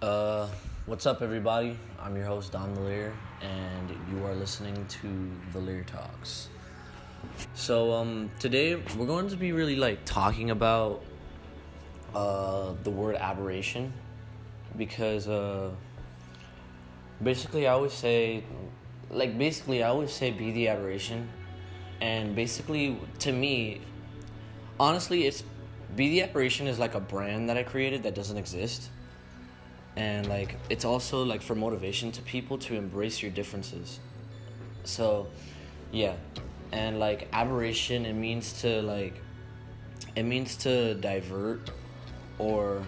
Uh, what's up, everybody? I'm your host, Don Valir, and you are listening to Valir Talks. So, um, today we're going to be really like talking about uh, the word aberration because uh, basically, I always say, like, basically, I always say be the aberration, and basically, to me, honestly, it's be the aberration is like a brand that I created that doesn't exist and like it's also like for motivation to people to embrace your differences. So yeah. And like aberration it means to like it means to divert or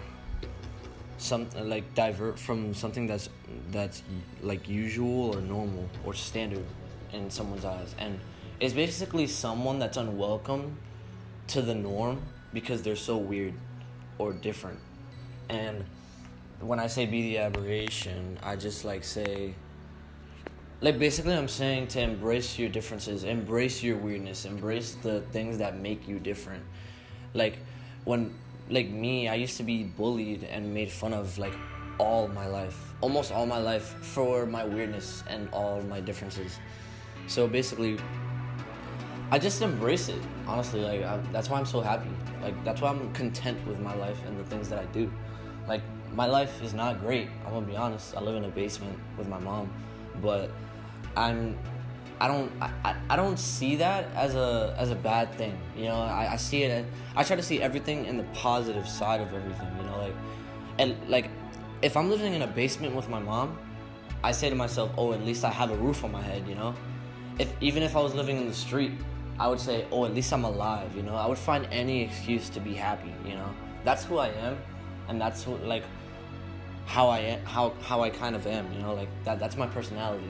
something like divert from something that's that's like usual or normal or standard in someone's eyes. And it's basically someone that's unwelcome to the norm because they're so weird or different. And when I say be the aberration, I just like say like basically I'm saying to embrace your differences, embrace your weirdness, embrace the things that make you different. Like when like me, I used to be bullied and made fun of like all my life, almost all my life for my weirdness and all my differences. So basically I just embrace it. Honestly, like I, that's why I'm so happy. Like that's why I'm content with my life and the things that I do. Like my life is not great. I'm gonna be honest. I live in a basement with my mom, but I'm I don't I, I don't see that as a as a bad thing. You know, I, I see it I try to see everything in the positive side of everything, you know, like and like if I'm living in a basement with my mom, I say to myself, "Oh, at least I have a roof on my head," you know? If even if I was living in the street, I would say, "Oh, at least I'm alive," you know? I would find any excuse to be happy, you know? That's who I am, and that's like how I how how I kind of am, you know, like that that's my personality.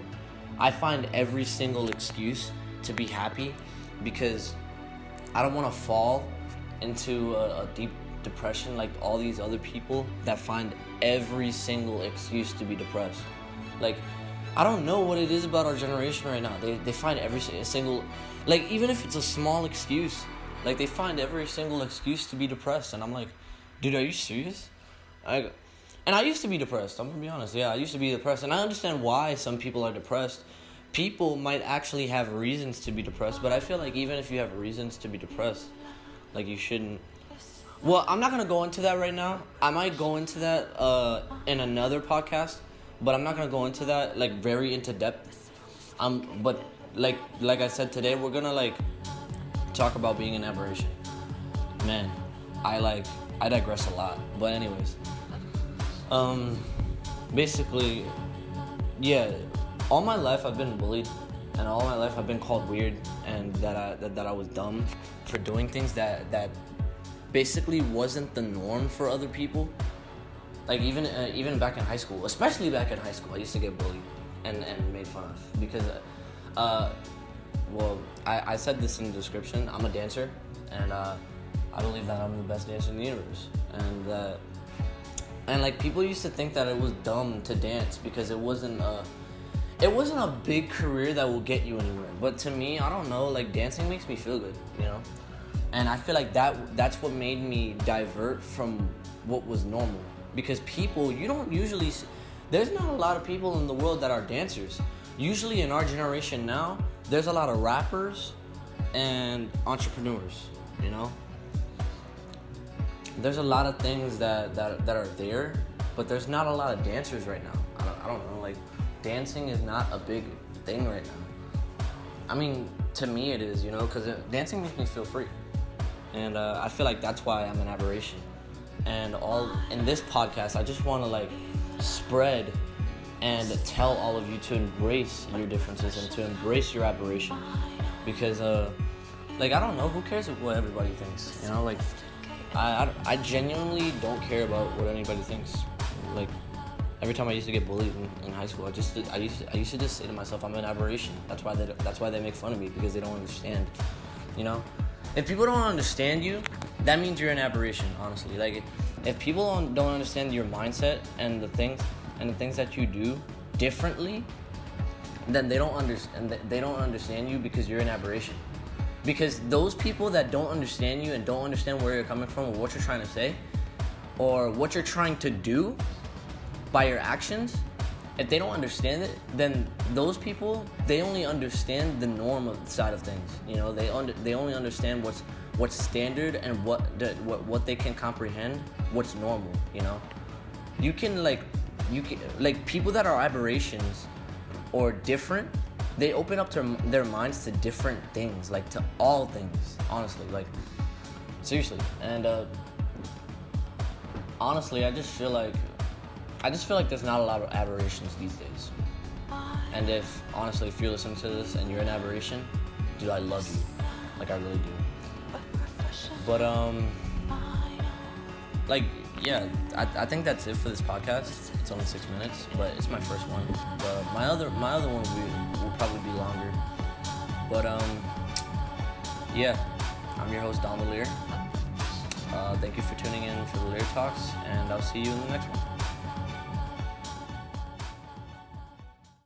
I find every single excuse to be happy because I don't want to fall into a, a, deep depression like all these other people that find every single excuse to be depressed. Like I don't know what it is about our generation right now. They they find every single like even if it's a small excuse, like they find every single excuse to be depressed and I'm like, dude, are you serious? I and I used to be depressed. I'm gonna be honest. Yeah, I used to be depressed, and I understand why some people are depressed. People might actually have reasons to be depressed, but I feel like even if you have reasons to be depressed, like you shouldn't. Well, I'm not gonna go into that right now. I might go into that uh, in another podcast, but I'm not gonna go into that like very into depth. Um, but like like I said today, we're gonna like talk about being an aberration. Man, I like I digress a lot, but anyways. Um, basically, yeah, all my life I've been bullied, and all my life I've been called weird, and that I that, that I was dumb for doing things that that basically wasn't the norm for other people. Like even uh, even back in high school, especially back in high school, I used to get bullied and, and made fun of because, uh, well, I, I said this in the description. I'm a dancer, and uh, I believe that I'm the best dancer in the universe, and that and like people used to think that it was dumb to dance because it wasn't a it wasn't a big career that will get you anywhere. But to me i don't know like dancing makes me feel good you know? And i feel like that that's what made me divert from what was normal. Because people you don't usually there's not a lot of people in the world that are dancers. Usually in our generation now there's a lot of rappers and entrepreneurs you know there's a lot of things that, that, that are there, but there's not a lot of dancers right now. I don't, I don't know, like, dancing is not a big thing right now. I mean, to me it is, you know, because dancing makes me feel free. And uh, I feel like that's why I'm an aberration. And all in this podcast, I just want to like spread and tell all of you to embrace your differences and to embrace your aberration. Because, uh, like, I don't know, who cares what everybody thinks? You know, like, I, I, I genuinely don't care about what anybody thinks. Like every time I used to get bullied in, in, high school, I just I used to, I used to just say to myself, I'm an aberration. That's why they that's why they make fun of me because they don't understand. You know, if people don't understand you, that means you're an aberration. Honestly, like if people don't, don't understand your mindset and the things and the things that you do differently, then they don't understand. They don't understand you because you're an aberration. Because those people that don't understand you and don't understand where you're coming from or what you're trying to say or what you're trying to do, by your actions, if they don't understand it, then those people they only understand the normal side of things. You know, they under they only understand what's what's standard and what the, what what they can comprehend, what's normal. You know, you can like you can like people that are aberrations or different. They open up their, their minds to different things, like to all things. Honestly, like seriously, and uh, honestly, I just feel like I just feel like there's not a lot of aberrations these days. And if honestly, if you're listening to this and you're an aberration, dude, I love you, like I really do. But um, like yeah, I, I think that's it for this podcast. It's only six minutes, but it's my first one. But my other my other one will, be, will probably be longer. But um, yeah, I'm your host Don Lear. Uh, thank you for tuning in for the Lear Talks, and I'll see you in the next one.